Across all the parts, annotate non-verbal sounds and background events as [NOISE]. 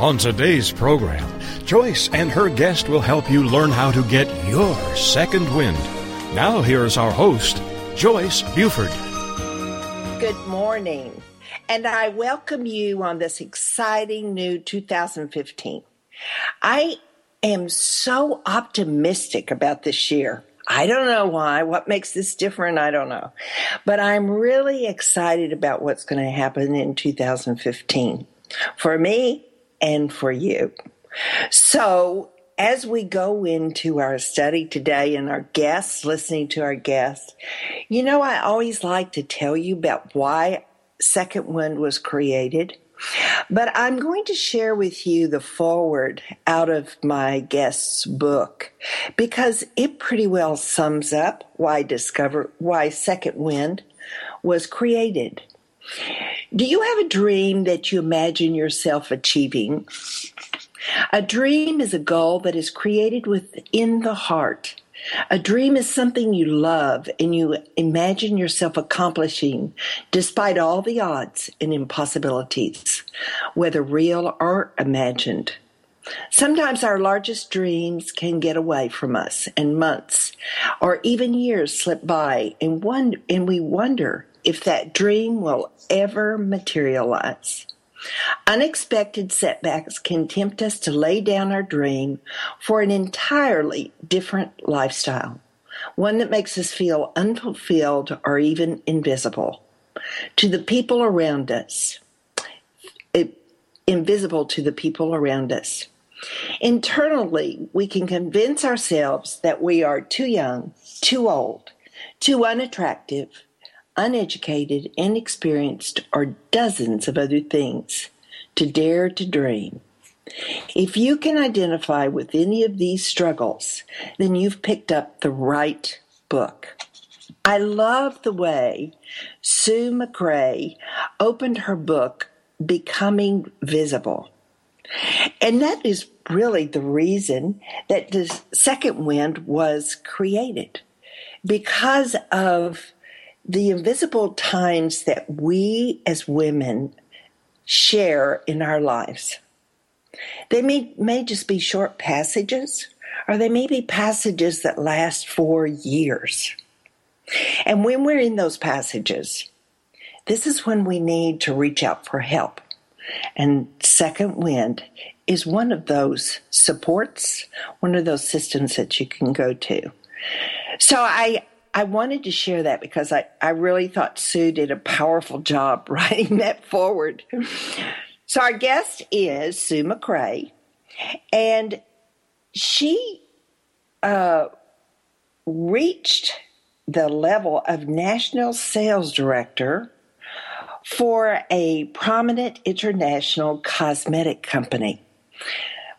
On today's program, Joyce and her guest will help you learn how to get your second wind. Now, here's our host, Joyce Buford. Good morning, and I welcome you on this exciting new 2015. I am so optimistic about this year. I don't know why. What makes this different? I don't know. But I'm really excited about what's going to happen in 2015 for me and for you. So, as we go into our study today and our guests, listening to our guests, you know, I always like to tell you about why Second Wind was created. But I'm going to share with you the forward out of my guest's book because it pretty well sums up why discover why Second Wind was created. Do you have a dream that you imagine yourself achieving? A dream is a goal that is created within the heart. A dream is something you love and you imagine yourself accomplishing despite all the odds and impossibilities, whether real or imagined. Sometimes our largest dreams can get away from us and months or even years slip by and, one, and we wonder if that dream will ever materialize. Unexpected setbacks can tempt us to lay down our dream for an entirely different lifestyle, one that makes us feel unfulfilled or even invisible to the people around us, it, invisible to the people around us. Internally, we can convince ourselves that we are too young, too old, too unattractive, uneducated, inexperienced, or dozens of other things to dare to dream. If you can identify with any of these struggles, then you've picked up the right book. I love the way Sue McGray opened her book, Becoming Visible. And that is really the reason that the second wind was created because of the invisible times that we as women share in our lives. They may, may just be short passages, or they may be passages that last for years. And when we're in those passages, this is when we need to reach out for help. And Second Wind is one of those supports, one of those systems that you can go to. So I, I wanted to share that because I, I really thought Sue did a powerful job [LAUGHS] writing that forward. So our guest is Sue McGray, and she uh, reached the level of national sales director for a prominent international cosmetic company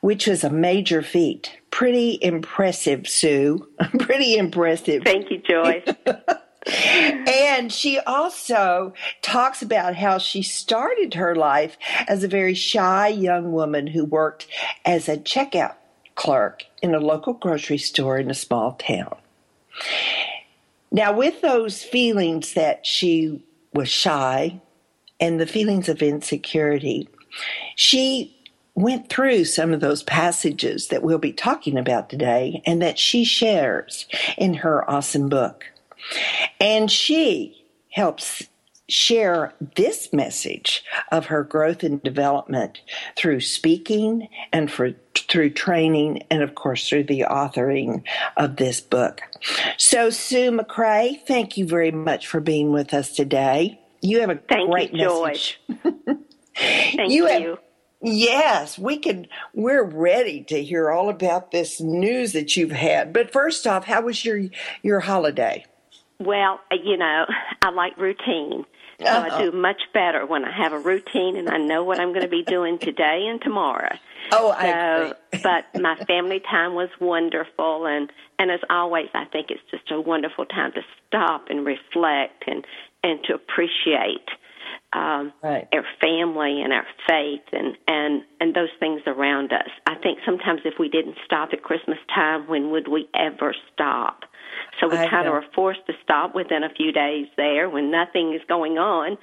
which was a major feat. Pretty impressive, Sue. [LAUGHS] Pretty impressive. Thank you, Joyce. [LAUGHS] and she also talks about how she started her life as a very shy young woman who worked as a checkout clerk in a local grocery store in a small town. Now, with those feelings that she was shy and the feelings of insecurity, she went through some of those passages that we'll be talking about today and that she shares in her awesome book. And she helps share this message of her growth and development through speaking and for through training and of course through the authoring of this book. So Sue McGray, thank you very much for being with us today. You have a thank great you, message. [LAUGHS] thank you. you. Have, Yes, we can. We're ready to hear all about this news that you've had. But first off, how was your your holiday? Well, you know, I like routine. So uh-huh. I do much better when I have a routine and I know what I'm going to be doing today and tomorrow. [LAUGHS] Oh, I agree. [LAUGHS] but my family time was wonderful, and and as always, I think it's just a wonderful time to stop and reflect and and to appreciate um, right. our family and our faith and and and those things around us. I think sometimes if we didn't stop at Christmas time, when would we ever stop? So we kind of are forced to stop within a few days there when nothing is going on.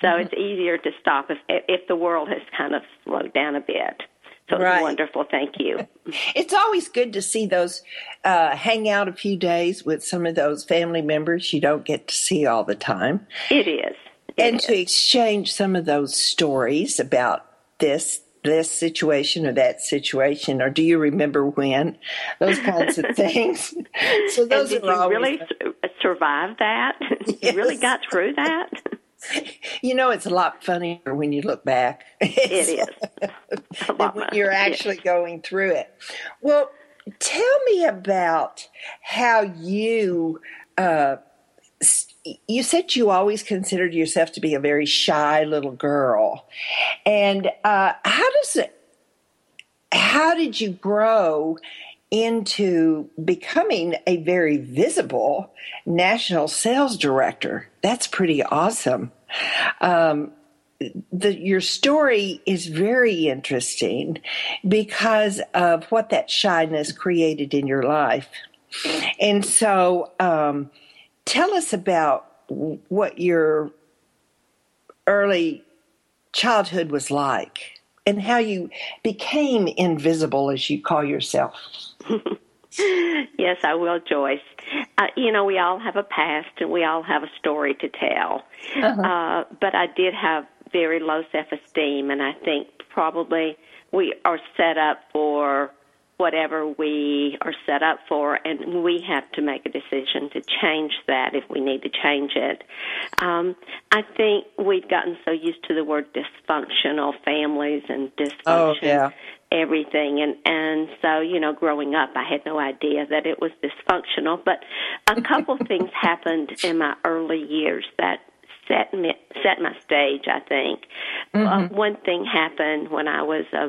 So mm-hmm. it's easier to stop if if the world has kind of slowed down a bit. So right. it's wonderful. Thank you. [LAUGHS] It's always good to see those, uh, hang out a few days with some of those family members you don't get to see all the time. It is. And to exchange some of those stories about this this situation or that situation, or do you remember when? Those kinds of [LAUGHS] things. so those and did you really survive that? Yes. [LAUGHS] you really got through that? [LAUGHS] You know, it's a lot funnier when you look back. It is. when you're actually yes. going through it. Well, tell me about how you uh, you said you always considered yourself to be a very shy little girl, and uh, how does it? How did you grow into becoming a very visible national sales director? That's pretty awesome. Um, the, your story is very interesting because of what that shyness created in your life. And so, um, tell us about what your early childhood was like and how you became invisible, as you call yourself. [LAUGHS] yes, I will, Joyce. Uh, you know, we all have a past and we all have a story to tell. Uh-huh. Uh, but I did have very low self esteem, and I think probably we are set up for whatever we are set up for, and we have to make a decision to change that if we need to change it. Um, I think we've gotten so used to the word dysfunctional families and dysfunction. Oh, yeah. Everything and and so you know, growing up, I had no idea that it was dysfunctional. But a couple [LAUGHS] things happened in my early years that set me set my stage. I think mm-hmm. uh, one thing happened when I was uh,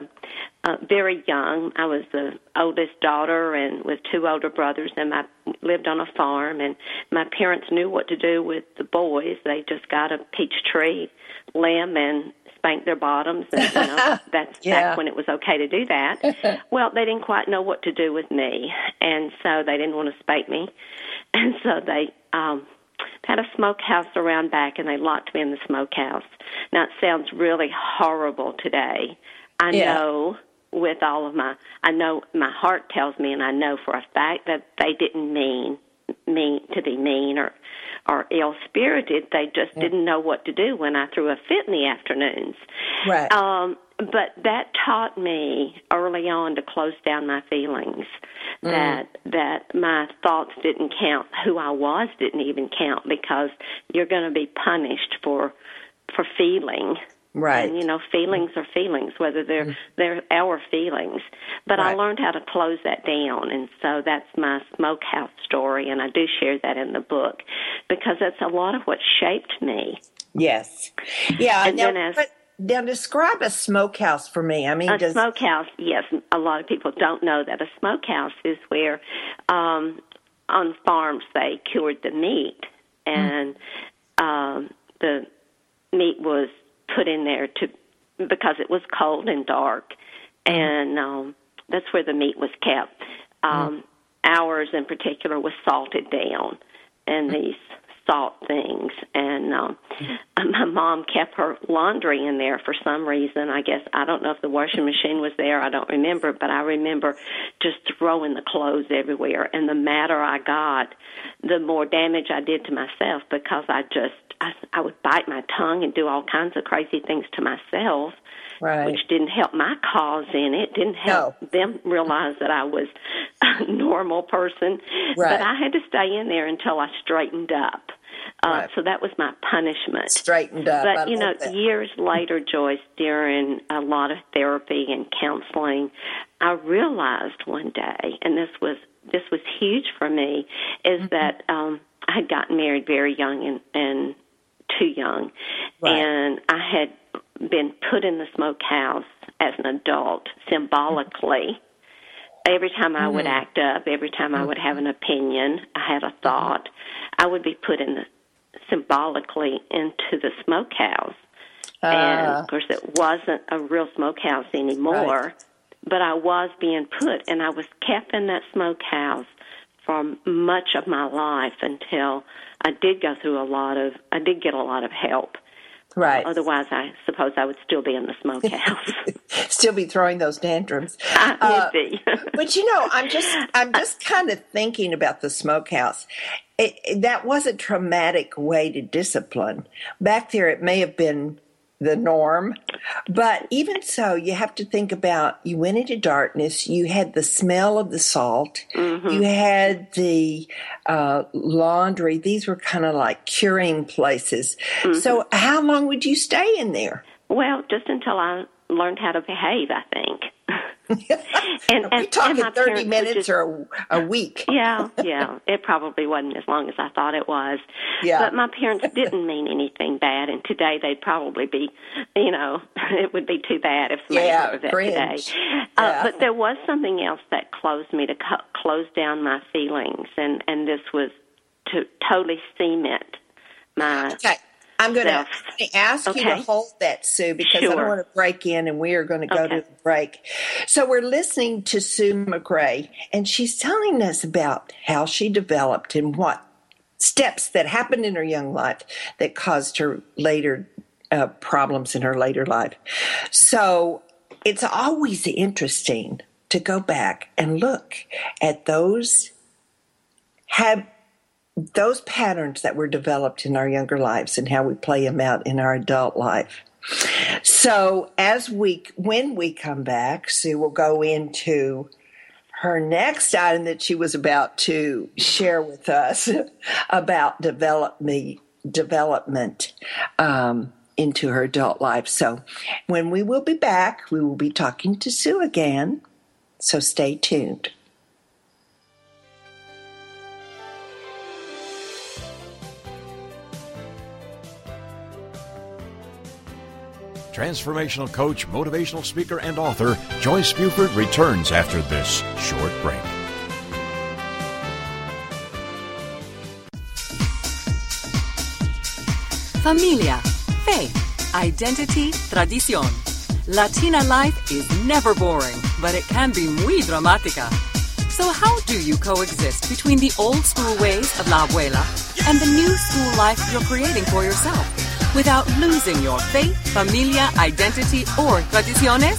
uh, very young. I was the oldest daughter and with two older brothers, and I lived on a farm. And my parents knew what to do with the boys. They just got a peach tree limb and spanked their bottoms, and you know [LAUGHS] that's yeah. back when it was okay to do that. [LAUGHS] well, they didn't quite know what to do with me, and so they didn't want to spank me, and so they um had a smokehouse around back and they locked me in the smokehouse. Now it sounds really horrible today. I yeah. know with all of my I know my heart tells me and I know for a fact that they didn't mean mean to be mean or or ill spirited. They just yeah. didn't know what to do when I threw a fit in the afternoons. Right. Um but that taught me early on to close down my feelings mm. that that my thoughts didn't count who i was didn't even count because you're going to be punished for for feeling right and you know feelings are feelings whether they're mm. they're our feelings but right. i learned how to close that down and so that's my smokehouse story and i do share that in the book because that's a lot of what shaped me yes yeah and now, then as but- now, describe a smokehouse for me. I mean, a does... smokehouse. Yes, a lot of people don't know that a smokehouse is where um, on farms they cured the meat, and mm. um, the meat was put in there to because it was cold and dark, and um, that's where the meat was kept. Um, mm. Ours, in particular, was salted down, and these salt things. And um, [LAUGHS] my mom kept her laundry in there for some reason. I guess I don't know if the washing machine was there. I don't remember, but I remember just throwing the clothes everywhere. And the madder I got, the more damage I did to myself because I just I, I would bite my tongue and do all kinds of crazy things to myself. Right. Which didn't help my cause in it. Didn't help no. them realize that I was [LAUGHS] a normal person. Right. But I had to stay in there until I straightened up. Uh, So that was my punishment. Straightened up. But I you know, that. years later, Joyce, during a lot of therapy and counseling, I realized one day, and this was this was huge for me, is Mm-hmm. that um, I had gotten married very young and, and too young, Right. and I had been put in the smokehouse as an adult symbolically. Every time I would act up, every time I would have an opinion, I had a thought, I would be put in the symbolically into the smokehouse. and Ah. of course, it wasn't a real smokehouse anymore, Right. but I was being put, and I was kept in that smokehouse for much of my life until I did go through a lot of, I did get a lot of help. Right. Otherwise, I suppose I would still be in the smokehouse. [LAUGHS] Still be throwing those tantrums. I Uh, be. [LAUGHS] but you know, I'm just I'm just kind of thinking about the smokehouse. It, it- that was a traumatic way to discipline. Back there, it may have been the norm, but even so, you have to think about you went into darkness. You had the smell of the salt. You had the uh, laundry. These were kind of like curing places. So, how long would you stay in there? well, just until I learned how to behave, I think. [LAUGHS] and, we talking and thirty minutes just- or a, a week? yeah, [LAUGHS] yeah. It probably wasn't as long as I thought it was. Yeah. But my parents didn't mean anything bad, and today they'd probably be, you know, [LAUGHS] it would be too bad if somebody Yeah, heard of that cringe. today. Yeah. Uh, but there was something else that closed me to co- close down my feelings, and and this was to totally cement my. Okay. I'm going to ask you to hold that, Sue, because I don't want to break in and we are going to go Okay. to the break. So we're listening to Sue McGray, and she's telling us about how she developed and what steps that happened in her young life that caused her later uh, problems in her later life. So it's always interesting to go back and look at those have those patterns that were developed in our younger lives and how we play them out in our adult life. So as we when we come back, Sue will go into her next item that she was about to share with us [LAUGHS] about develop me development um, into her adult life. So when we will be back, we will be talking to Sue again. So stay tuned. Transformational coach, motivational speaker, and author Joyce Buford returns after this short break. Familia, faith, identity, tradición. Latina life is never boring, but it can be muy dramática. So how do you coexist between the old school ways of la abuela and the new school life you're creating for yourself without losing your faith, familia, identity, or tradiciones?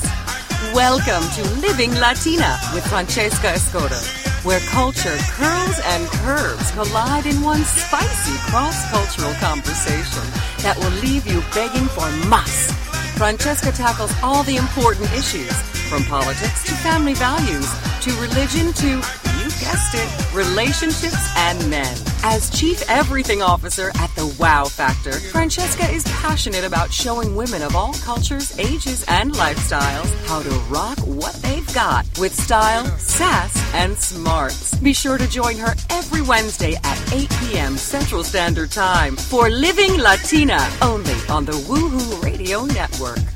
Welcome to Living Latina with Francesca Escoto, where culture curls and curves collide in one spicy cross-cultural conversation that will leave you begging for más. Francesca tackles all the important issues, from politics to family values to religion to, guessed it, relationships and men. As Chief Everything Officer at the Wow Factor, Francesca is passionate about showing women of all cultures, ages, and lifestyles how to rock what they've got with style, sass, and smarts. Be sure to join her every Wednesday at 8 p.m. Central Standard Time for Living Latina, only on the Woohoo Radio Network.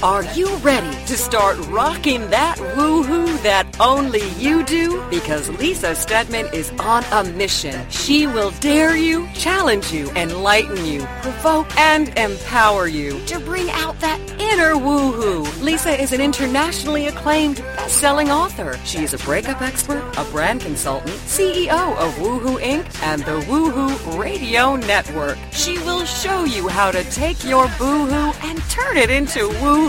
Are you ready to start rocking that woohoo that only you do? Because Lisa Steadman is on a mission. She will dare you, challenge you, enlighten you, provoke, and empower you to bring out that inner woohoo. Lisa is an internationally acclaimed best-selling author. She is a breakup expert, a brand consultant, CEO of Woohoo Inc. and the Woohoo Radio Network. She will show you how to take your boohoo and turn it into woohoo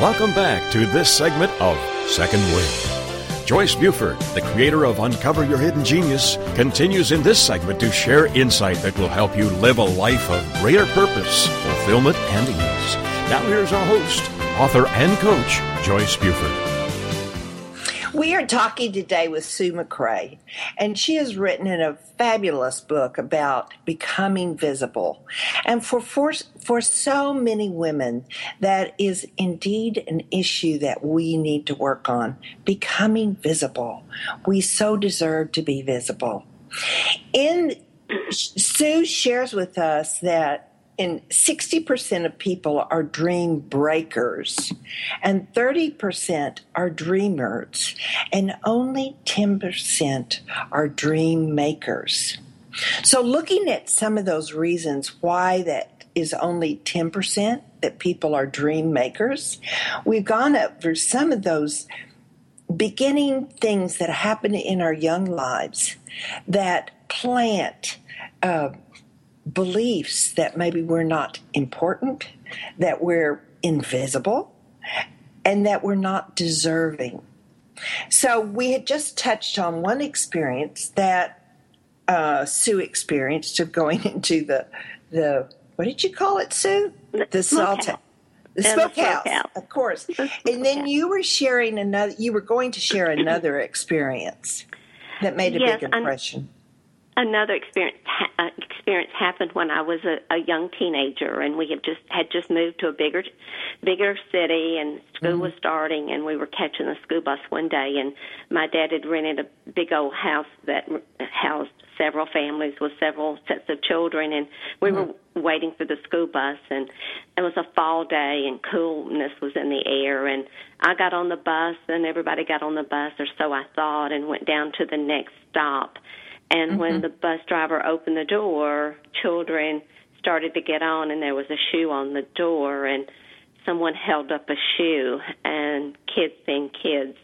Welcome back to this segment of Second Wind. Joyce Buford, the creator of Uncover Your Hidden Genius, continues in this segment to share insight that will help you live a life of greater purpose, fulfillment, and ease. Now here's our host, author and coach, Joyce Buford. We are talking today with Sue McGray, and she has written in a fabulous book about becoming visible. And for, for, for so many women, that is indeed an issue that we need to work on becoming visible. We so deserve to be visible. In Sue shares with us that and 60% of people are dream breakers and 30% are dreamers and only 10% are dream makers. So looking at some of those reasons why that is only 10% that people are dream makers, we've gone up through some of those beginning things that happen in our young lives that plant uh, beliefs that maybe we're not important, that we're invisible, and that we're not deserving. So we had just touched on one experience that uh, Sue experienced of going [LAUGHS] into the the what did you call it, Sue? The salt the smokehouse, smoke of course. The and then you were sharing another. You were going to share another experience that made a yes, big impression another experience uh, experience happened when I was a, a young teenager, and we had just had just moved to a bigger bigger city, and school mm-hmm. was starting, and we were catching the school bus one day, and my dad had rented a big old house that housed several families with several sets of children, and we mm-hmm. were waiting for the school bus, and it was a fall day, and coolness was in the air, and I got on the bus, and everybody got on the bus, or so I thought, and went down to the next stop and mm-hmm. when the bus driver opened the door, children started to get on, and there was a shoe on the door, and someone held up a shoe, and kids being kids,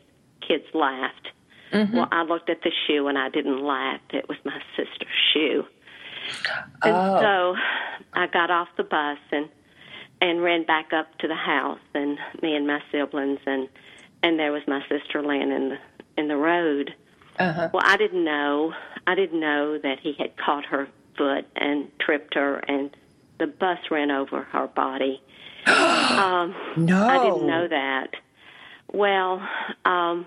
kids laughed. Mm-hmm. Well, I looked at the shoe and I didn't laugh. It was my sister's shoe. And oh. so I got off the bus and and ran back up to the house and me and my siblings and and there was my sister laying in the in the road. Uh-huh. Well, I didn't know. I didn't know that he had caught her foot and tripped her, and the bus ran over her body. [GASPS] um, no, I didn't know that. Well, um,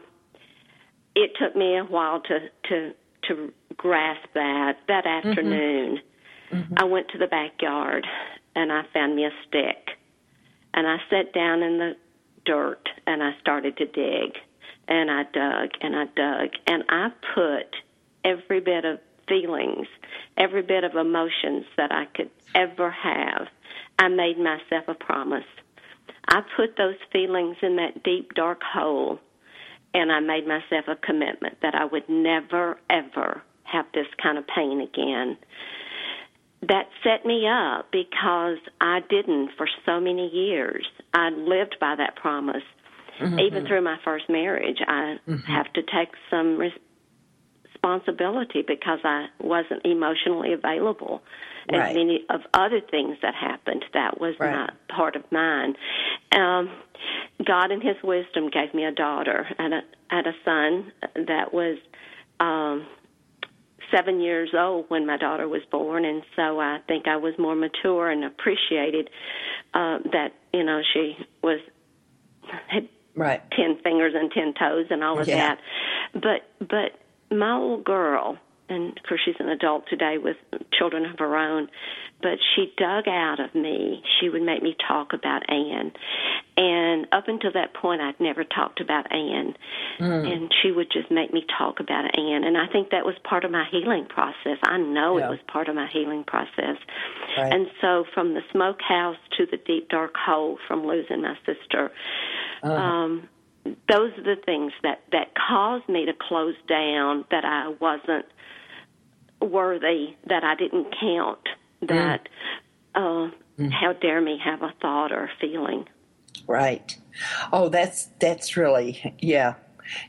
it took me a while to to to grasp that. That mm-hmm. afternoon, mm-hmm. I went to the backyard and I found me a stick, and I sat down in the dirt and I started to dig and I dug and I dug and I put every bit of feelings, every bit of emotions that I could ever have. I made myself a promise. I put those feelings in that deep, dark hole, and I made myself a commitment that I would never, ever have this kind of pain again. That set me up because I didn't for so many years. I lived by that promise. Mm-hmm. Even through my first marriage, I mm-hmm. have to take some responsibility because I wasn't emotionally available. Right. And many of other things that happened, that was right. not part of mine. Um, God, in His wisdom, gave me a daughter and a, and a son that was um, seven years old when my daughter was born, and so I think I was more mature and appreciated uh, that you know she was had right. ten fingers and ten toes and all of yeah. that. But but my little girl, and of course she's an adult today with children of her own, but she dug out of me. She would make me talk about Anne, and up until that point, I'd never talked about Anne, mm. and she would just make me talk about Anne, and I think that was part of my healing process. I know yeah. it was part of my healing process, right. and so from the smokehouse to the deep dark hole from losing my sister. Uh-huh. Um, those are the things that that caused me to close down. That I wasn't worthy. That I didn't count. That uh, how dare me have a thought or a feeling. Right. Oh, that's that's really yeah.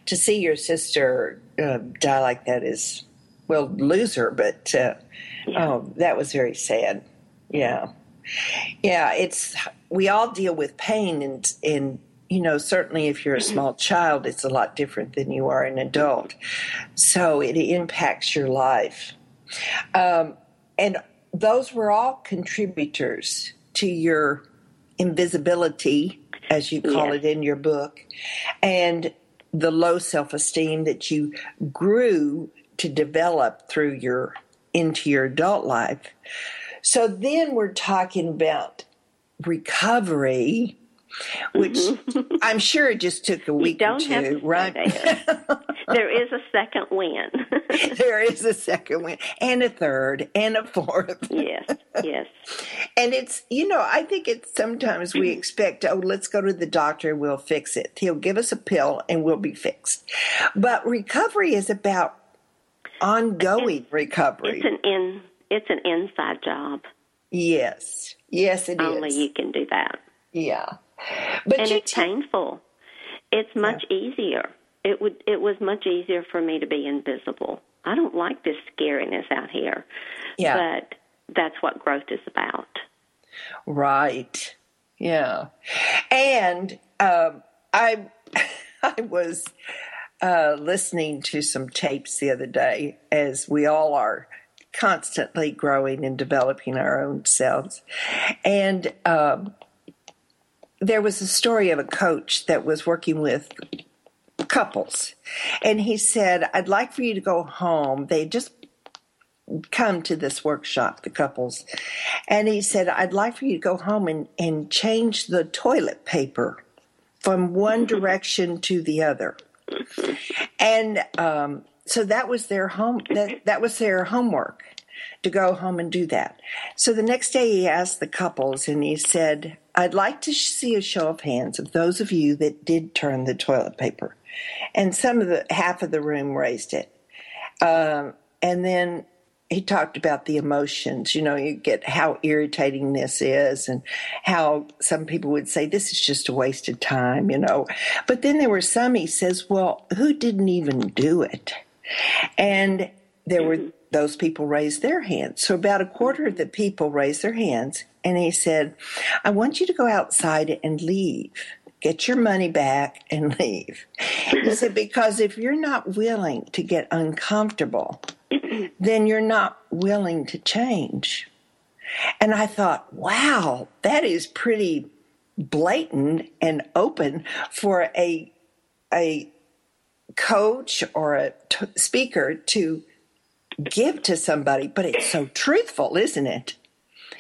To see your sister uh, die like that is well, lose her, but uh, Yeah. oh, that was very sad. Yeah, yeah. It's we all deal with pain, and and you know certainly if you're a small child, it's a lot different than you are an adult. So it impacts your life, um, and those were all contributors to your invisibility, as you call Yes. it in your book, and the low self esteem that you grew to develop through your into your adult life. So then we're talking about recovery, which I'm sure it just took a Mm-hmm. You week or don't have to two, right? there. there is a second win. [LAUGHS] there is a second win, and a third, and a fourth. yes, yes. And it's, you know, I think it's sometimes we expect, oh, let's go to the doctor, we'll fix it. He'll give us a pill and we'll be fixed. But recovery is about ongoing recovery. It's an in. It's an inside job. yes. Yes, it is. Only you can do that. Yeah. But and it's t- painful. It's much easier. It would it was much easier for me to be invisible. I don't like this scariness out here. Yeah. But that's what growth is about. Right. Yeah. And um, I [LAUGHS] I was uh, listening to some tapes the other day, as we all are constantly growing and developing our own selves. And um, there was a story of a coach that was working with couples. And he said, I'd like for you to go home. They just come to this workshop, the couples. And he said, I'd like for you to go home and, and change the toilet paper from one [LAUGHS] direction to the other. And um, so that was their home that, that was their homework to go home and do that. So the next day he asked the couples and he said, I'd like to see a show of hands of those of you that did turn the toilet paper. And some of the half of the room raised it. Um, and then he talked about the emotions. You know, you get how irritating this is, and how some people would say this is just a waste of time, you know. But then there were some, he says, well, who didn't even do it? And there were those people raised their hands. So about a quarter of the people raised their hands, and he said, I want you to go outside and leave. Get your money back and [LAUGHS] leave. He said, because if you're not willing to get uncomfortable, then you're not willing to change. And I thought, wow, that is pretty blatant and open for a a coach or a t- speaker to give to somebody, but it's so truthful, isn't it?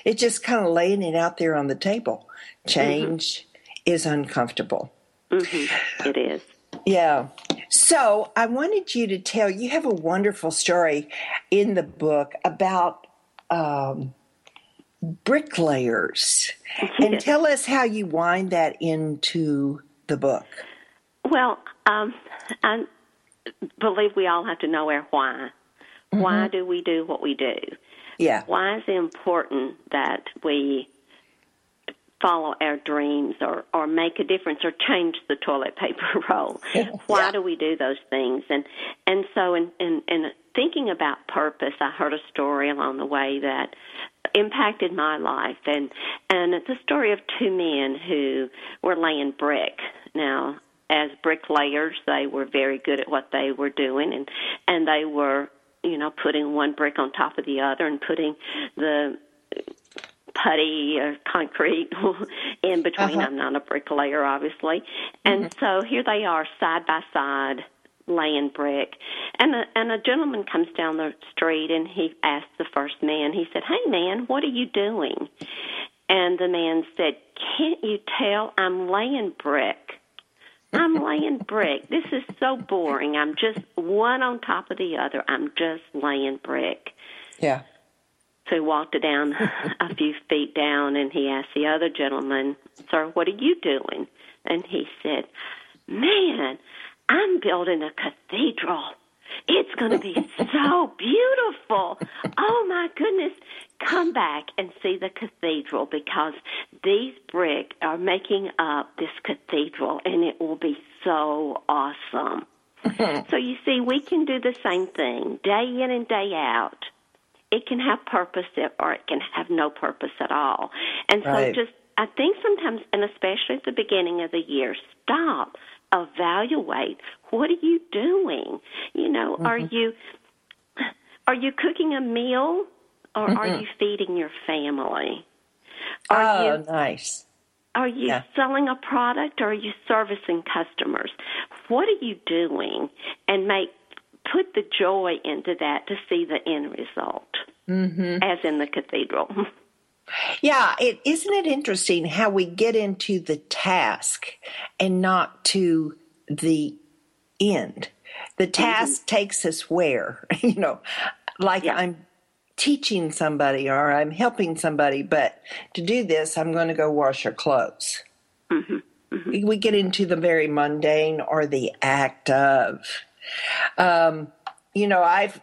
It's just kind of laying it out there on the table. Change is uncomfortable. It is. Yeah. So I wanted you to tell, you have a wonderful story in the book about um, bricklayers. [LAUGHS] And tell us how you wind that into the book. Well, um, I believe we all have to know our why. Why mm-hmm. do we do what we do? Yeah. Why is it important that we follow our dreams or, or make a difference or change the toilet paper [LAUGHS] roll? [LAUGHS] Why Yeah. do we do those things? And and so in, in, in thinking about purpose, I heard a story along the way that impacted my life and and it's a story of two men who were laying brick. Now as bricklayers they were very good at what they were doing and and they were you know putting one brick on top of the other and putting the putty or concrete [LAUGHS] in between. Uh-huh. I'm not a bricklayer, obviously. And so here they are, side by side, laying brick. And a, and a gentleman comes down the street and he asked the first man, he said, Hey man, what are you doing? And the man said, Can't you tell I'm laying brick? I'm laying brick. This is so boring. I'm just one on top of the other. I'm just laying brick. Yeah. So he walked it down [LAUGHS] a few feet down and he asked the other gentleman, Sir, what are you doing? And he said, man, I'm building a cathedral. It's going to be [LAUGHS] so beautiful. Oh my goodness. Come back and see the cathedral because these brick are making up this cathedral and it will be so awesome. [LAUGHS] so you see, we can do the same thing day in and day out. It can have purpose or it can have no purpose at all. And so Right. just, I think sometimes, and especially at the beginning of the year, stop, evaluate. What are you doing? You know, are mm-hmm. you, are you cooking a meal or are you feeding your family? Are oh, you nice. are you Yeah. selling a product or are you servicing customers? What are you doing? And make put the joy into that to see the end result. Mm-hmm. As in the cathedral. [LAUGHS] Yeah, it isn't it interesting how we get into the task and not to the end. The task takes us where, [LAUGHS] you know, like Yeah. I'm teaching somebody or I'm helping somebody, but to do this, I'm going to go wash your clothes. We we get into the very mundane or the act of. Um, you know, I've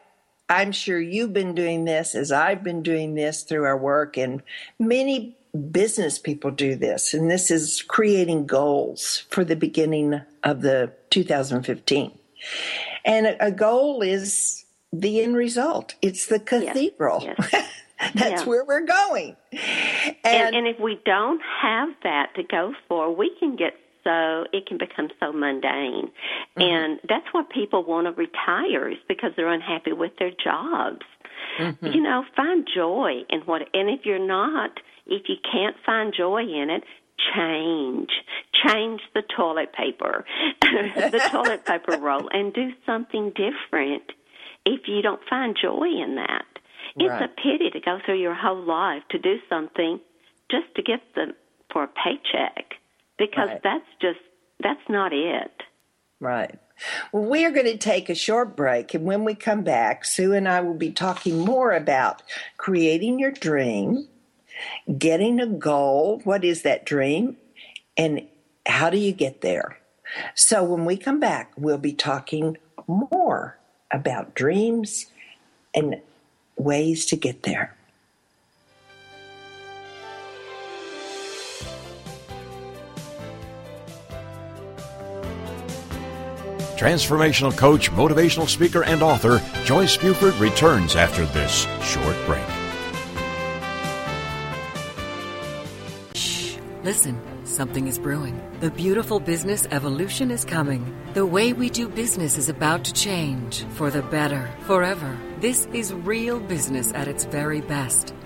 I'm sure you've been doing this as I've been doing this through our work, and many business people do this. And this is creating goals for the beginning of the 2015. And a goal is the end result. It's the cathedral. yes. [LAUGHS] That's Yeah. where we're going. and, and if we don't have that to go for, we can get so it can become so mundane. Mm-hmm. And that's why people want to retire is because they're unhappy with their jobs. Mm-hmm. You know, find joy in what and if you're not, if you can't find joy in it, change. Change the toilet paper, [LAUGHS] the toilet paper roll and do something different if you don't find joy in that. It's Right. a pity to go through your whole life to do something just to get the for a paycheck because Right. that's just that's not it. Right. Well, we are going to take a short break, and when we come back, Sue and I will be talking more about creating your dream, getting a goal. What is that dream? And how do you get there? So, when we come back, we'll be talking more about dreams and ways to get there. Transformational coach, motivational speaker, and author Joyce Buford returns after this short break. Listen, something is brewing. The beautiful business evolution is coming. The way we do business is about to change for the better, forever. This is real business at its very best.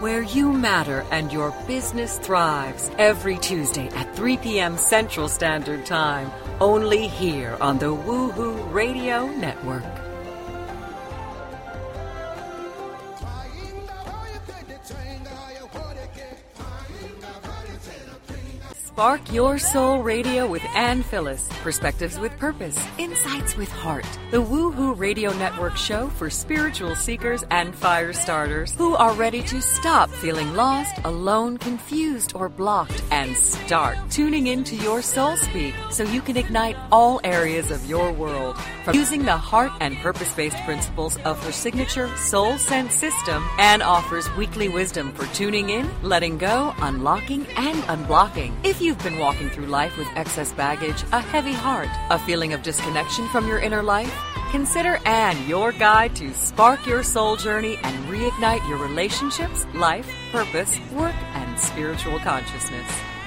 where you matter and your business thrives every Tuesday at 3 p.m. Central Standard Time, only here on the Woohoo Radio Network. Spark Your Soul Radio with Ann Phyllis. Perspectives with purpose. Insights with heart. The Woohoo Radio Network show for spiritual seekers and fire starters who are ready to stop feeling lost, alone, confused, or blocked and start tuning into your soul speak so you can ignite all areas of your world. From using the heart and purpose based principles of her signature Soul Sense system, Ann offers weekly wisdom for tuning in, letting go, unlocking, and unblocking. If you've been walking through life with excess baggage, a heavy heart, a feeling of disconnection from your inner life, consider Ann your guide to spark your soul journey and reignite your relationships, life, purpose, work, and spiritual consciousness.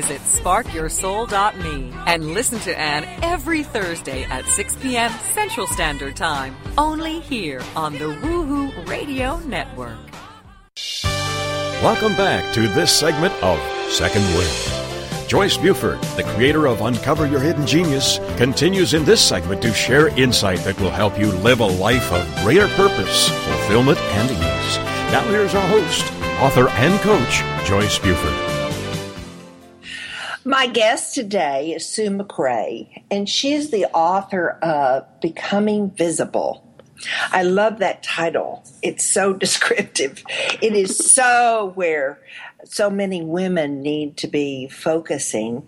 Visit sparkyoursoul.me and listen to Anne every Thursday at 6 p.m. Central Standard Time, only here on the Woohoo Radio Network. Welcome back to this segment of Second Wind. Joyce Buford, the creator of Uncover Your Hidden Genius, continues in this segment to share insight that will help you live a life of greater purpose, fulfillment, and ease. Now here's our host, author and coach, Joyce Buford. My guest today is Sue McGray, and she's the author of Becoming Visible. I love that title. It's so [LAUGHS] descriptive. It is so where so many women need to be focusing.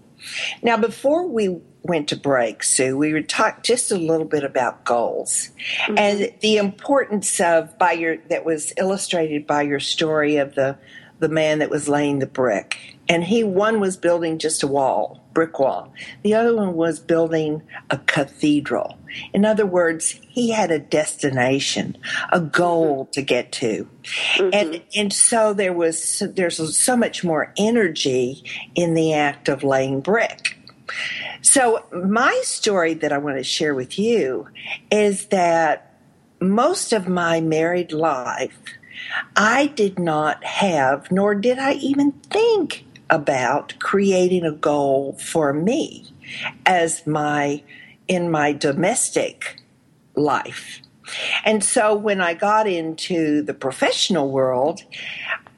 Now, before we went to break, Sue, we would talk just a little bit about goals mm-hmm. and the importance of by your that was illustrated by your story of the the man that was laying the brick. And he one was building just a wall, brick wall. The other one was building a cathedral. In other words, he had a destination, a goal to get to. Mm-hmm. And and so there was there's so much more energy in the act of laying brick. So, my story that I want to share with you is that most of my married life, I did not have, nor did I even think about creating a goal for me as my in my domestic life. And so when I got into the professional world,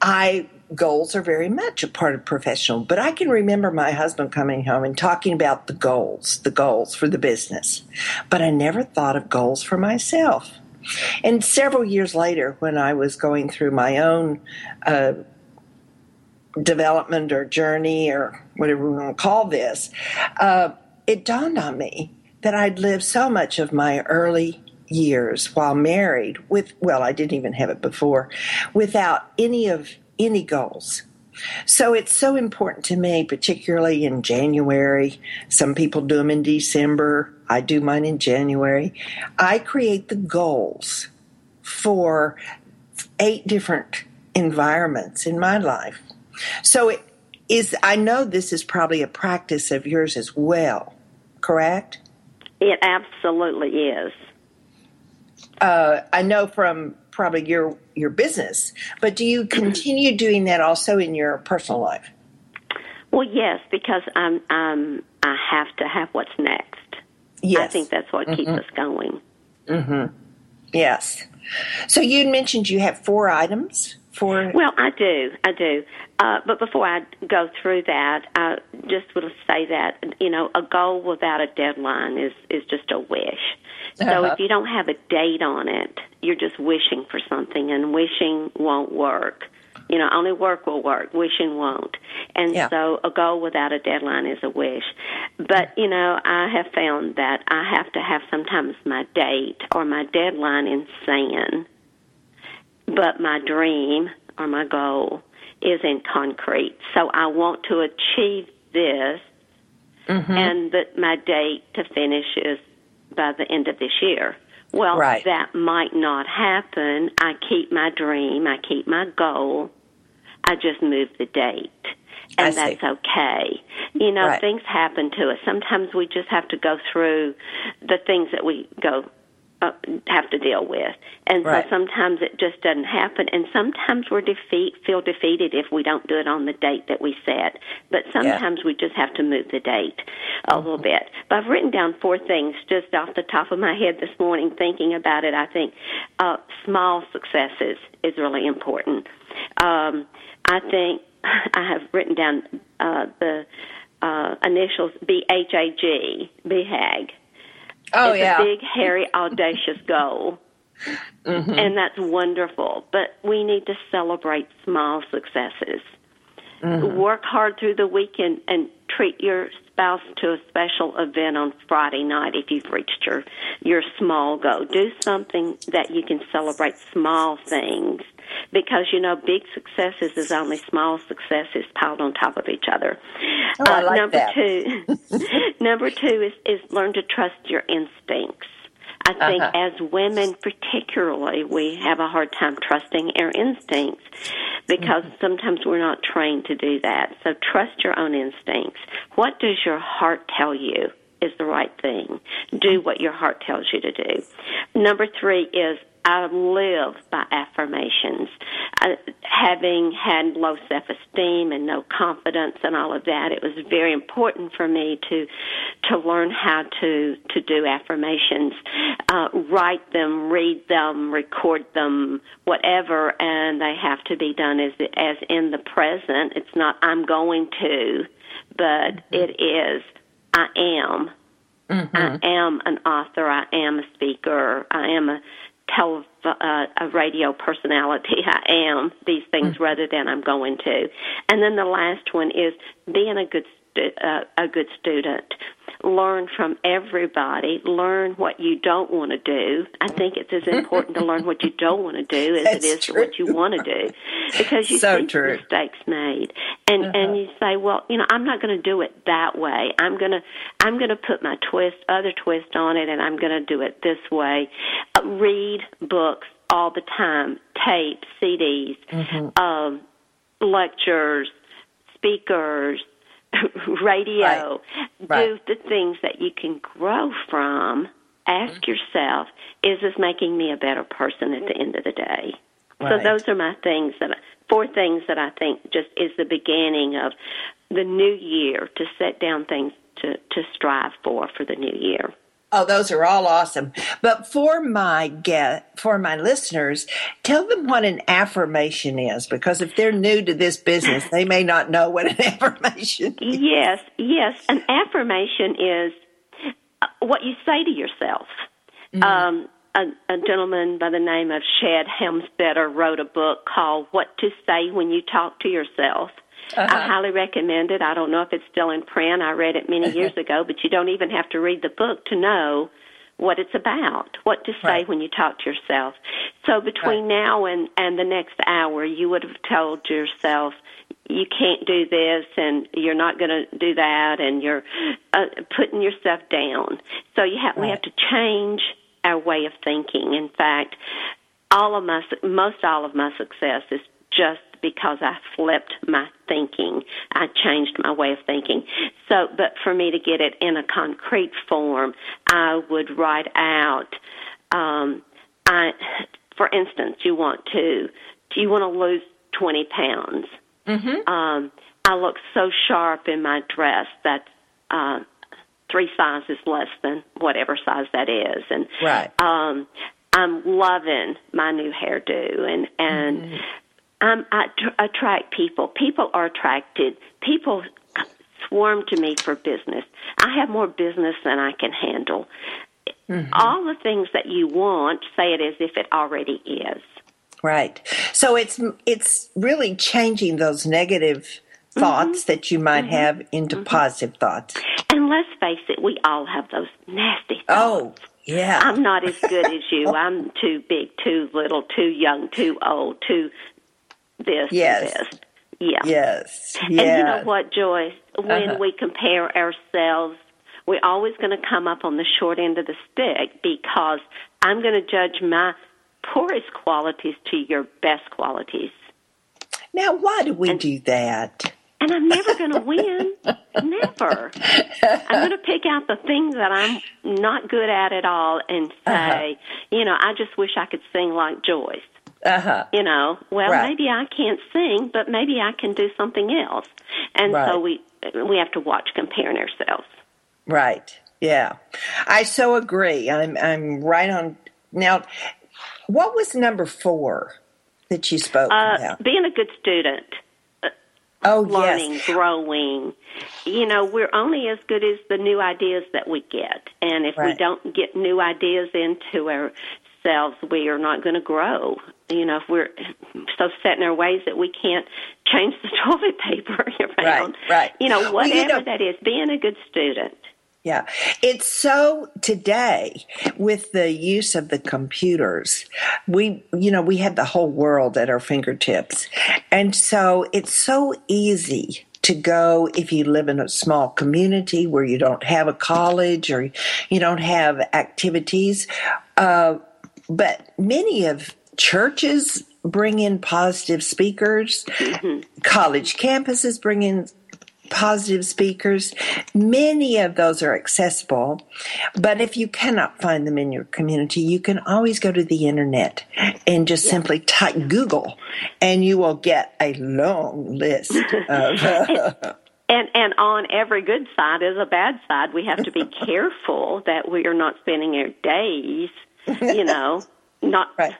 I goals are very much a part of professional. But I can remember my husband coming home and talking about the goals, the goals for the business. But I never thought of goals for myself. And several years later, when I was going through my own uh, development or journey or whatever we want to call this, uh, it dawned on me that I'd lived so much of my early years while married with, well, I didn't even have it before, without any of any goals. So it's so important to me, particularly in January. Some people do them in December. I do mine in January. I create the goals for eight different environments in my life. So it is, I know this is probably a practice of yours as well, correct? It absolutely is. Uh, I know from probably your your business. But do you continue doing that also in your personal life? Well, yes, because I'm, I'm I have to have what's next. Yes. I think that's what mm-hmm. keeps us going. Mhm. Yes. So you mentioned you have four items for Well, I do. I do. Uh, but before I go through that, I just want to say that you know a goal without a deadline is is just a wish. So uh-huh. if you don't have a date on it, you're just wishing for something, and wishing won't work. You know, only work will work, wishing won't. And yeah. so a goal without a deadline is a wish. But, you know, I have found that I have to have sometimes my date or my deadline in sand, but my dream or my goal is in concrete. So I want to achieve this, mm-hmm. and that my date to finish is by the end of this year. Well, right. that might not happen. I keep my dream, I keep my goal. I just move the date. And that's okay. You know, right. things happen to us. Sometimes we just have to go through the things that we go uh, have to deal with. And right. so sometimes it just doesn't happen. And sometimes we're defeat feel defeated if we don't do it on the date that we set. But sometimes yeah. we just have to move the date a mm-hmm. little bit. But I've written down four things just off the top of my head this morning, thinking about it. I think uh, small successes is really important. Um, I think [LAUGHS] I have written down uh, the uh, initials BHAG, BHAG Oh it's yeah, a big, hairy, audacious goal. Mm-hmm. And that's wonderful. But we need to celebrate small successes. Mm-hmm. Work hard through the weekend and treat your spouse to a special event on Friday night if you've reached your your small goal. Do something that you can celebrate small things because you know big successes is only small successes piled on top of each other. Oh, like number that. two, [LAUGHS] number two is is learn to trust your instincts. I think Uh-huh. as women, particularly, we have a hard time trusting our instincts because Mm-hmm. sometimes we're not trained to do that. So trust your own instincts. What does your heart tell you is the right thing? Do what your heart tells you to do. Number three is I live by affirmations. Having had low self-esteem and no confidence and all of that, it was very important for me to to learn how to to do affirmations, uh, write them, read them, record them, whatever, and they have to be done as as in the present. It's not I'm going to, but it is I am. I am an author. I am a speaker. I am a tele, uh, a radio personality. I am these things rather than I'm going to. And then the last one is being a good stu- uh, a good student. Learn from everybody. Learn what you don't want to do. I think it's as important to learn what you don't want to do as That's it is true. what you want to do, because you So see true. mistakes made, and and you say, well, you know, I'm not going to do it that way. I'm gonna I'm gonna put my twist, other twist on it, and I'm going to do it this way. Uh, read books all the time, tapes, CDs, Mm-hmm. um, lectures, speakers, [LAUGHS] radio. Right. Do the things that you can grow from. Ask Mm-hmm. yourself, is this making me a better person at the end of the day? So those are my things that I, four things that I think just is the beginning of the new year to set down things to to strive for for the new year. Oh, those are all awesome. But for my get for my listeners, tell them what an affirmation is because if they're new to this business, they may not know what an [LAUGHS] affirmation is. Yes, yes. An affirmation is uh, what you say to yourself. Um, a, a gentleman by the name of Shad Helmstetter wrote a book called What to Say When You Talk to Yourself. I highly recommend it. I don't know if it's still in print. I read it many years [LAUGHS] ago, but you don't even have to read the book to know what it's about, what to say Right. when you talk to yourself. So between now and, and the next hour, you would have told yourself, you can't do this and you're not going to do that and you're uh, putting yourself down. So you have, we have to change our way of thinking. In fact, all of my, most all of my success is just because I flipped my thinking. I changed my way of thinking. So, but for me to get it in a concrete form, I would write out, um, I, for instance, you want to, do you want to lose 20 pounds? Mm-hmm. Um, I look so sharp in my dress that, uh, three sizes less than whatever size that is. And, Right. um, I'm loving my new hairdo and, and, um, I tr- attract people. People are attracted. People swarm to me for business. I have more business than I can handle. Mm-hmm. All the things that you want, say it as if it already is. Right. So it's it's really changing those negative mm-hmm. thoughts that you might mm-hmm. have into positive thoughts. And let's face it, we all have those nasty thoughts. Oh, yeah. I'm not as good as you. [LAUGHS] I'm too big, too little, too young, too old, too this, Yes. this. Yeah. yes. And you know what, Joyce? When Uh-huh. we compare ourselves, we're always going to come up on the short end of the stick because I'm going to judge my poorest qualities to your best qualities. Now, why do we do that? And I'm never [LAUGHS] going to win. never. I'm going to pick out the things that I'm not good at at all and say, you know, I just wish I could sing like Joyce. Uh huh. You know, well, Right. maybe I can't sing, but maybe I can do something else. And so we we have to watch comparing ourselves. Right. Yeah. I so agree. I'm I'm right on. Now, what was number four that you spoke Uh, about? being a good student, Oh, learning, yes. growing. You know, we're only as good as the new ideas that we get. And if we don't get new ideas into ourselves, we are not going to grow. You know, if we're so set in our ways that we can't change the [LAUGHS] toilet paper [LAUGHS] around, right, right. you know, whatever well, you know, that is, being a good student. Yeah. It's so today with the use of the computers, we, you know, we have the whole world at our fingertips. And so it's so easy to go if you live in a small community where you don't have a college or you don't have activities. Uh, but many of churches bring in positive speakers, mm-hmm. college campuses bring in positive speakers. Many of those are accessible, but if you cannot find them in your community, you can always go to the internet and just yeah. simply type Google, and you will get a long list of. [LAUGHS] [LAUGHS] and and on every good side is a bad side. We have to be [LAUGHS] careful that we are not spending our days, you know, not right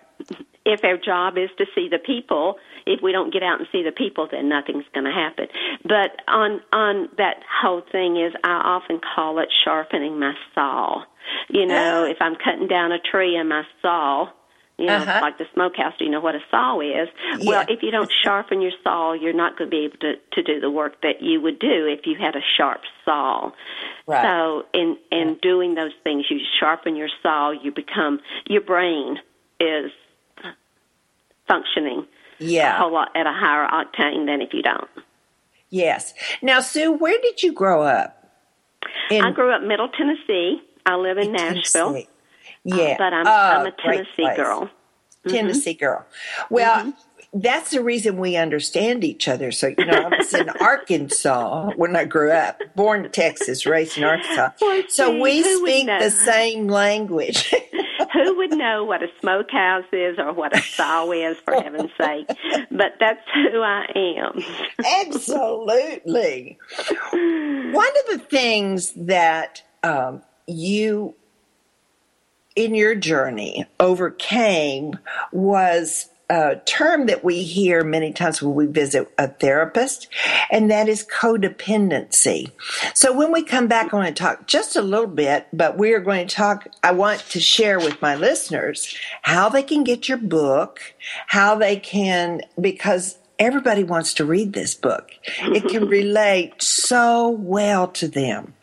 if our job is to see the people, if we don't get out and see the people, then nothing's going to happen. But on on that whole thing is, I often call it sharpening my saw. You know, if I'm cutting down a tree and my saw, you know, uh-huh. like the smokehouse. Do you know what a saw is? Yeah. Well, if you don't sharpen your saw, you're not going to be able to to do the work that you would do if you had a sharp saw. Right. So, in in doing those things, you sharpen your saw. You become your brain is functioning yeah. a whole lot at a higher octane than if you don't. Yes. Now, Sue, where did you grow up? In, I grew up Middle Tennessee. I live in, in Nashville. Tennessee. Yeah, uh, but I'm, I'm a Tennessee girl. Mm-hmm. Tennessee girl. Well, mm-hmm that's the reason we understand each other. So, you know, I was in [LAUGHS] Arkansas when I grew up, born in Texas, raised in Arkansas. So we speak the same language. [LAUGHS] who would know what a smokehouse is or what a saw is, for heaven's sake? But that's who I am. Absolutely. One of the things that um, you, in your journey, overcame was a term that we hear many times when we visit a therapist, and that is codependency. So when we come back, I want to talk just a little bit, but we are going to talk. I want to share with my listeners how they can get your book, how they can, because everybody wants to read this book. It can [LAUGHS] relate so well to them.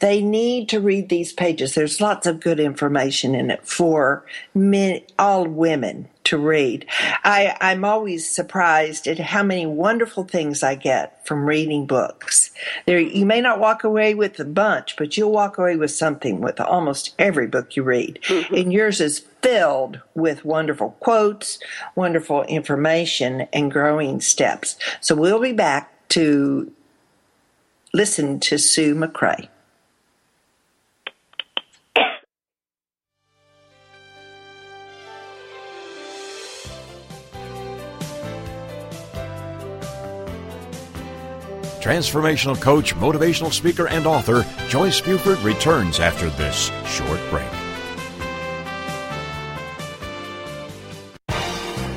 They need to read these pages. There's lots of good information in it for men, all women to read. I, I'm always surprised at how many wonderful things I get from reading books. There, you may not walk away with a bunch, but you'll walk away with something with almost every book you read. Mm-hmm. And yours is filled with wonderful quotes, wonderful information, and growing steps. So we'll be back to listen to Sue McGray. Transformational coach, motivational speaker, and author Joyce Buford returns after this short break.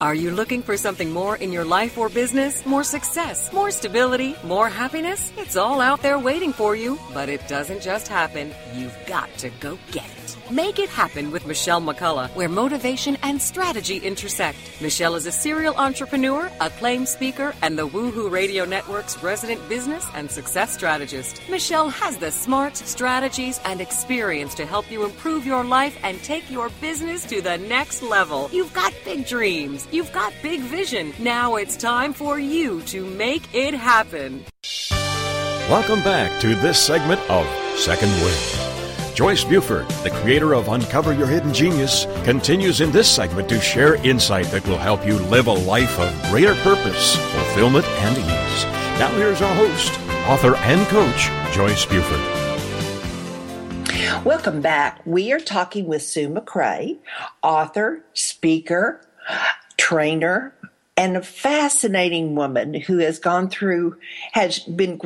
Are you looking for something more in your life or business? More success, more stability, more happiness? It's all out there waiting for you, but it doesn't just happen. You've got to go get it. Make it happen with Michelle McCullough, where motivation and strategy intersect. Michelle is a serial entrepreneur, acclaimed speaker, and the Woohoo Radio Network's resident business and success strategist. Michelle has the smarts, strategies, and experience to help you improve your life and take your business to the next level. You've got big dreams. You've got big vision. Now it's time for you to make it happen. Welcome back to this segment of Second Wind. Joyce Buford, the creator of Uncover Your Hidden Genius, continues in this segment to share insight that will help you live a life of greater purpose, fulfillment, and ease. Now, here's our host, author and coach, Joyce Buford. Welcome back. We are talking with Sue McGray, author, speaker, trainer, and a fascinating woman who has gone through, has been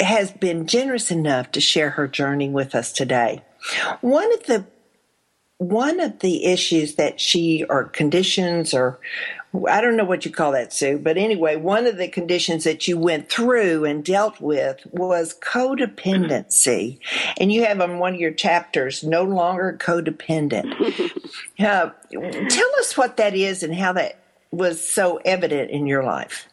has been generous enough to share her journey with us today. One of the one of the issues that she or conditions or I don't know what you call that, Sue, but anyway, one of the conditions that you went through and dealt with was codependency. And you have on one of your chapters, no longer codependent. [LAUGHS] uh, tell us what that is and how that was so evident in your life.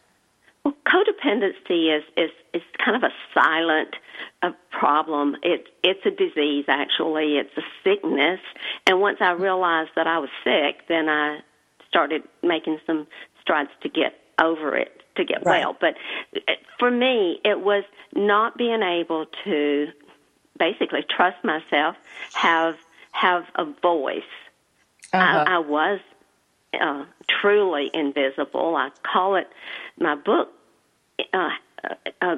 Well, codependency is, is, is kind of a silent a problem. It, it's a disease, actually. It's a sickness. And once I realized that I was sick, then I started making some strides to get over it, to get right. well. But uh, for me, it was not being able to basically trust myself, have have a voice. Uh-huh. I, I was uh, truly invisible. I call it my book. Uh, uh, uh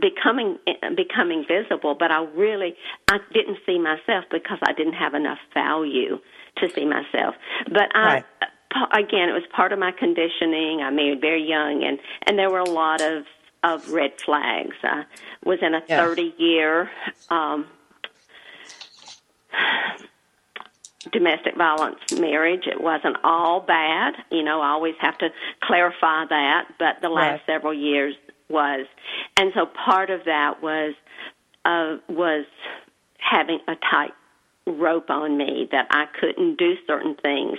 becoming becoming visible but i really i didn't see myself because i didn't have enough value to see myself but i right again, it was part of my conditioning. I married very young, and and there were a lot of of red flags. I was in a yeah. thirty year. Um, domestic violence marriage. It wasn't all bad. You know, I always have to clarify that, but the last right. several years was. And so part of that was uh was having a tight rope on me that I couldn't do certain things.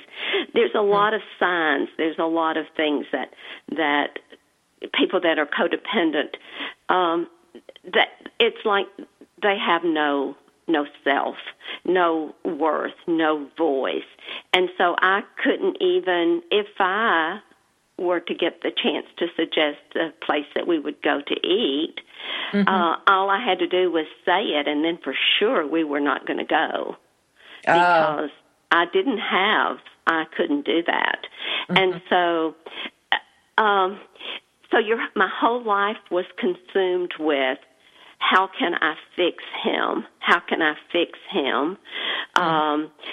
There's a lot of signs. There's a lot of things that that people that are codependent um, that it's like they have no no self, no worth, no voice. And so I couldn't even if I were to get the chance to suggest a place that we would go to eat, mm-hmm. uh, all I had to do was say it, and then for sure we were not going to go oh. because oh. I didn't have, I couldn't do that, mm-hmm. and so, um, so your my whole life was consumed with how can I fix him? How can I fix him? Mm-hmm. Um, uh,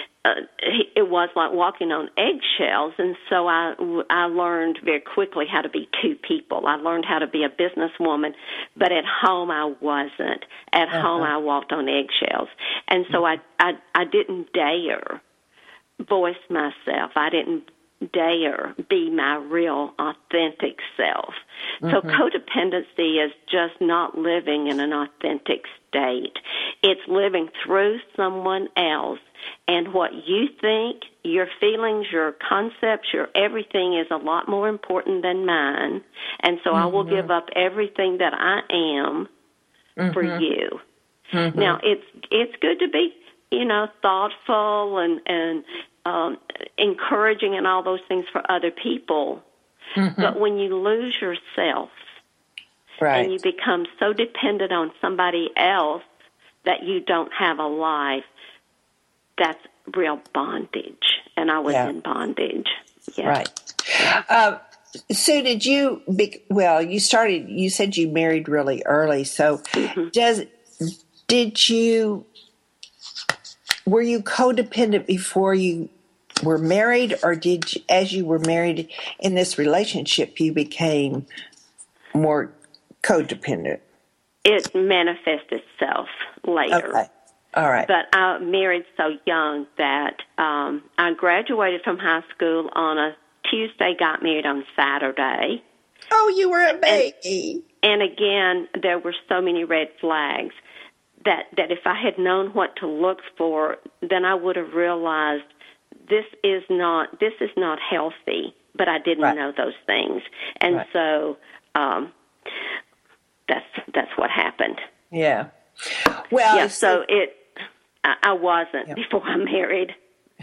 [LAUGHS] it was like walking on eggshells, and so I I learned very quickly how to be two people. I learned how to be a businesswoman, but at home I wasn't. At uh-huh. home I walked on eggshells, and so I I I didn't dare voice myself. I didn't dare be my real authentic self. Mm-hmm. So codependency is just not living in an authentic state. It's living through someone else and what you think, your feelings, your concepts, your everything is a lot more important than mine. And so mm-hmm. I will give mm-hmm. up everything that I am mm-hmm. for you. Mm-hmm. Now it's it's good to be, you know, thoughtful and and um, encouraging and all those things for other people. Mm-hmm. But when you lose yourself right. and you become so dependent on somebody else that you don't have a life, that's real bondage. And I was yeah. in bondage. Yeah. Right. Uh, so did you? Be, well, you started. You said you married really early. So mm-hmm. does did you? Were you codependent before you were married, or did you, as you were married in this relationship, you became more codependent? It manifests itself later. Okay. All right. But I married so young that um, I graduated from high school on a Tuesday, got married on Saturday. Oh, you were a baby. And, and again, there were so many red flags that that if I had known what to look for, then I would have realized this is not this is not healthy. But I didn't right. know those things, and right. so um, that's that's what happened. Yeah. Well, yeah. So it I, wasn't yep. before I married.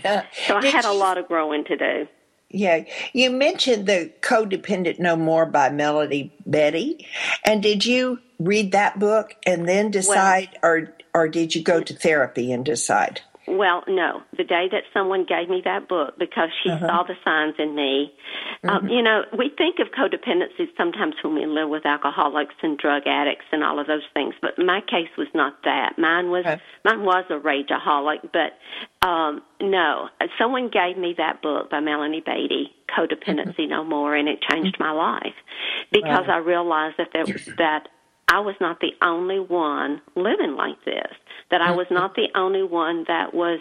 so I had a lot of growing to do. Yeah. You mentioned the Codependent No More by Melody Beattie. And did you read that book and then decide, well, or, or did you go to therapy and decide? Well, no. The day that someone gave me that book, because she uh-huh. saw the signs in me, um, mm-hmm. um, you know, we think of codependency sometimes when we live with alcoholics and drug addicts and all of those things, but my case was not that. Mine was okay. mine was a rageaholic, but um, no. Someone gave me that book by Melanie Beattie, Codependency mm-hmm. No More, and it changed mm-hmm. my life because I realized that there was that I was not the only one living like this that I was not the only one that was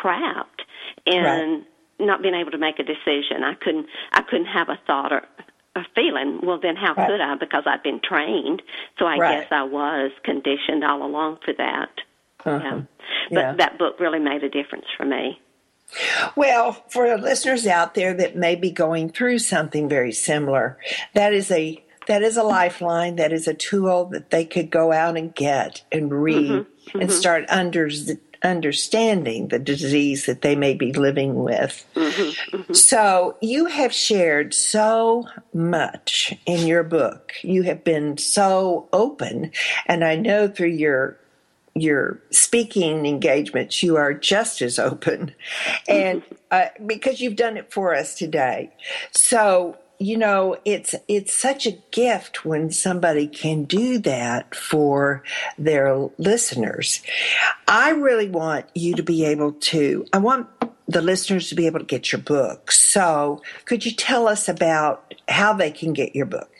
trapped in right. not being able to make a decision. I couldn't I couldn't have a thought or a feeling. Well, then how right. could I? Because I've been trained, so I right. guess I was conditioned all along for that. Uh-huh. Yeah. But yeah. that book really made a difference for me. Well, for the listeners out there that may be going through something very similar, that is a that is a lifeline. That is a tool that they could go out and get and read mm-hmm. and mm-hmm. start under, understanding the disease that they may be living with. Mm-hmm. mm-hmm. So, you have shared so much in your book. You have been so open, and I know through your your speaking engagements, you are just as open, and mm-hmm. uh, because you've done it for us today. So, you know it's it's such a gift when somebody can do that for their listeners. I really want you to be able to i want the listeners to be able to get your book. So could you tell us about how they can get your book?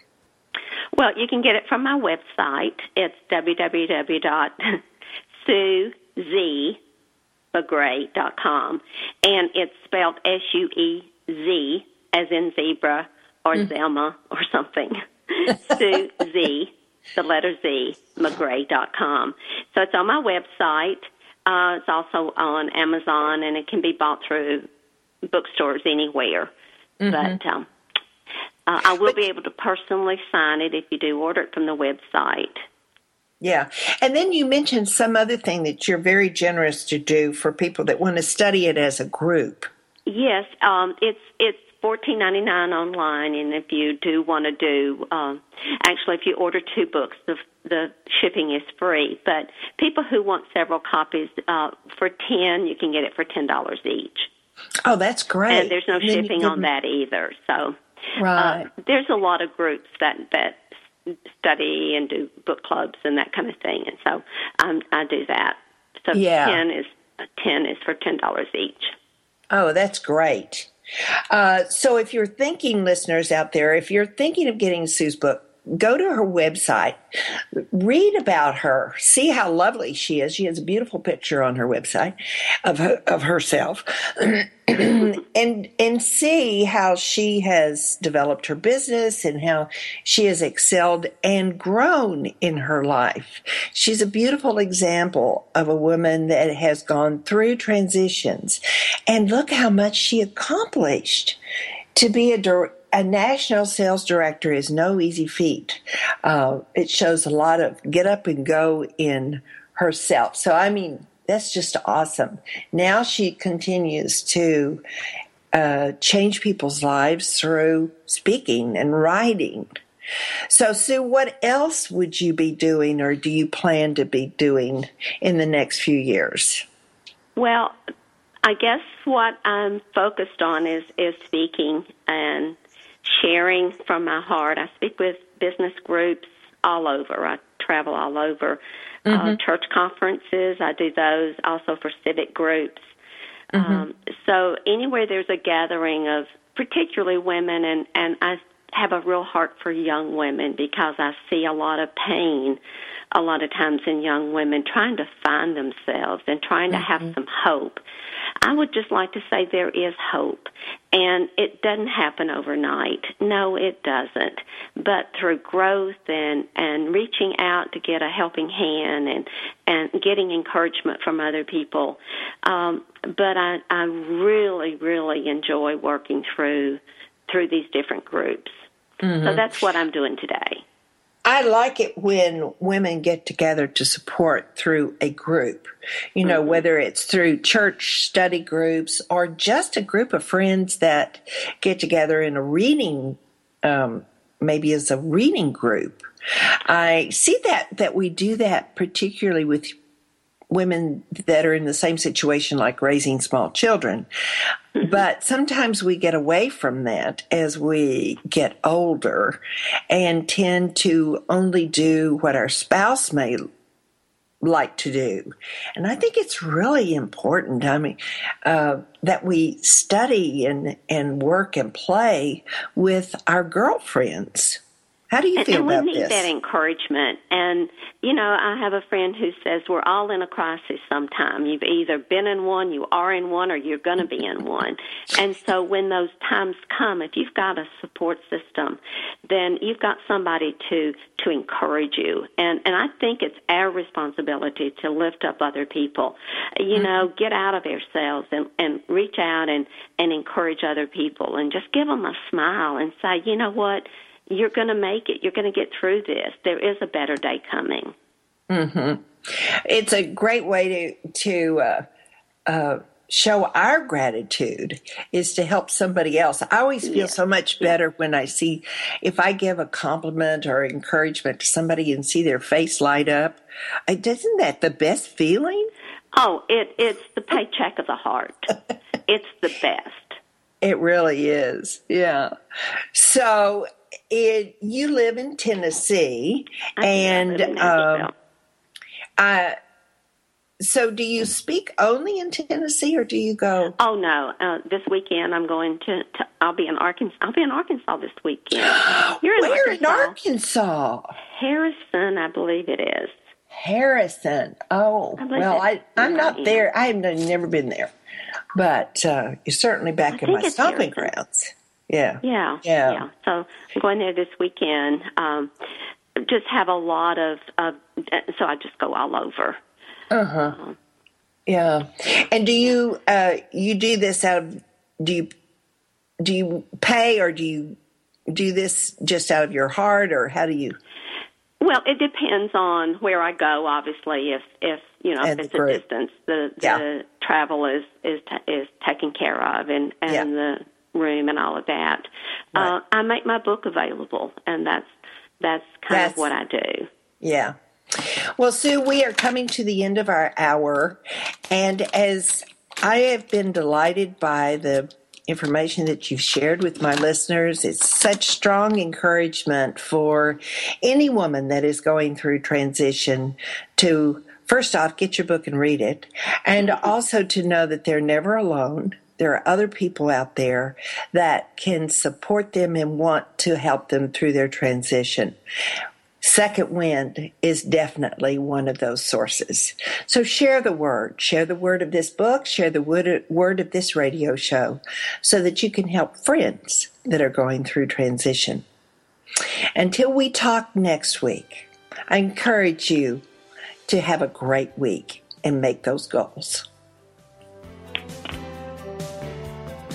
Well you can get it from my website. It's www.suez.com and it's spelled s-u-e-z as in zebra or mm. Zelma or something. [LAUGHS] Sue Z, the letter Z, McGray.com. So it's on my website. Uh, it's also on Amazon, and it can be bought through bookstores anywhere. Mm-hmm. But um, uh, I will but, be able to personally sign it if you do order it from the website. Yeah. And then you mentioned some other thing that you're very generous to do for people that want to study it as a group. Yes, um, it's it's fourteen ninety nine online, and if you do want to do, um, actually, if you order two books, the the shipping is free. But people who want several copies uh, for ten, you can get it for ten dollars each. Oh, that's great! And there's no shipping on that either. So, uh, right, uh, there's a lot of groups that that study and do book clubs and that kind of thing, and so um, I do that. So yeah. ten is ten is for ten dollars each. Oh, that's great. Uh, so if you're thinking, listeners out there, if you're thinking of getting Sue's book, go to her website, read about her, see how lovely she is. She has a beautiful picture on her website of her, of herself, [CLEARS THROAT] and and see how she has developed her business and how she has excelled and grown in her life. She's a beautiful example of a woman that has gone through transitions, and look how much she accomplished to be a a national sales director is no easy feat. Uh, it shows a lot of get up and go in herself. So, I mean, that's just awesome. Now she continues to uh, change people's lives through speaking and writing. So, Sue, what else would you be doing or do you plan to be doing in the next few years? Well, I guess what I'm focused on is, is speaking and sharing from my heart. I speak with business groups all over. I travel all over. Uh, mm-hmm. Uh, church conferences, I do those also for civic groups. Mm-hmm. Um, so anywhere there's a gathering of particularly women, and, and I have a real heart for young women because I see a lot of pain a lot of times in young women trying to find themselves and trying to have mm-hmm. some hope. I would just like to say there is hope. And it doesn't happen overnight. No, it doesn't. But through growth and, and reaching out to get a helping hand and, and getting encouragement from other people. Um, but I, I really, really enjoy working through through these different groups. Mm-hmm. So that's what I'm doing today. I like it when women get together to support through a group. You know, mm-hmm. whether it's through church study groups or just a group of friends that get together in a reading, um, maybe as a reading group. I see that that we do that particularly with women that are in the same situation like raising small children. Mm-hmm. But sometimes we get away from that as we get older and tend to only do what our spouse may like to do. And I think it's really important. I mean, uh, that we study and, and work and play with our girlfriends. How do you feel and, and we need this? that encouragement. And you know, I have a friend who says we're all in a crisis sometime. You've either been in one, you are in one, or you're going to be in one. And so when those times come, if you've got a support system, then you've got somebody to to encourage you. And and I think it's our responsibility to lift up other people. You mm-hmm. know, get out of ourselves and and reach out and and encourage other people and just give them a smile and say, you know what you're going to make it. You're going to get through this. There is a better day coming. Mm-hmm. It's a great way to to uh, uh, show our gratitude is to help somebody else. I always feel yeah. so much better when I see if I give a compliment or encouragement to somebody and see their face light up. Isn't that the best feeling? Oh, it it's the paycheck of the heart. [LAUGHS] it's the best. It really is. Yeah. So it, you live in Tennessee, I and in um, I, so do you speak only in Tennessee, or do you go? Oh no! Uh, this weekend I'm going to, to. I'll be in Arkansas. I'll be in Arkansas this weekend. [GASPS] You're in Where Arkansas. in Arkansas? Harrison, I believe it is. Harrison. Oh, I well, I I'm not there. I have never been there, but uh, you're certainly back in my stomping grounds. Yeah. Yeah. Yeah. Yeah. So I'm going there this weekend. Um, just have a lot of, uh, so I just go all over. Uh-huh. Um, yeah. And do you, uh, you do this out of, do you, do you pay or do you do this just out of your heart or how do you? Well, it depends on where I go. Obviously, if if you know if it's a distance, the the yeah. travel is is t- is taken care of, and and yeah. the room and all of that. Right. Uh, I make my book available, and that's that's kind that's, of what I do. Yeah. Well, Sue, we are coming to the end of our hour, and as I have been delighted by the information that you've shared with my listeners. It's such strong encouragement for any woman that is going through transition to first off get your book and read it and also to know that they're never alone there are other people out there that can support them and want to help them through their transition. Second Wind is definitely one of those sources. So share the word. Share the word of this book, share the word of this radio show so that you can help friends that are going through transition. Until we talk next week, I encourage you to have a great week and make those goals.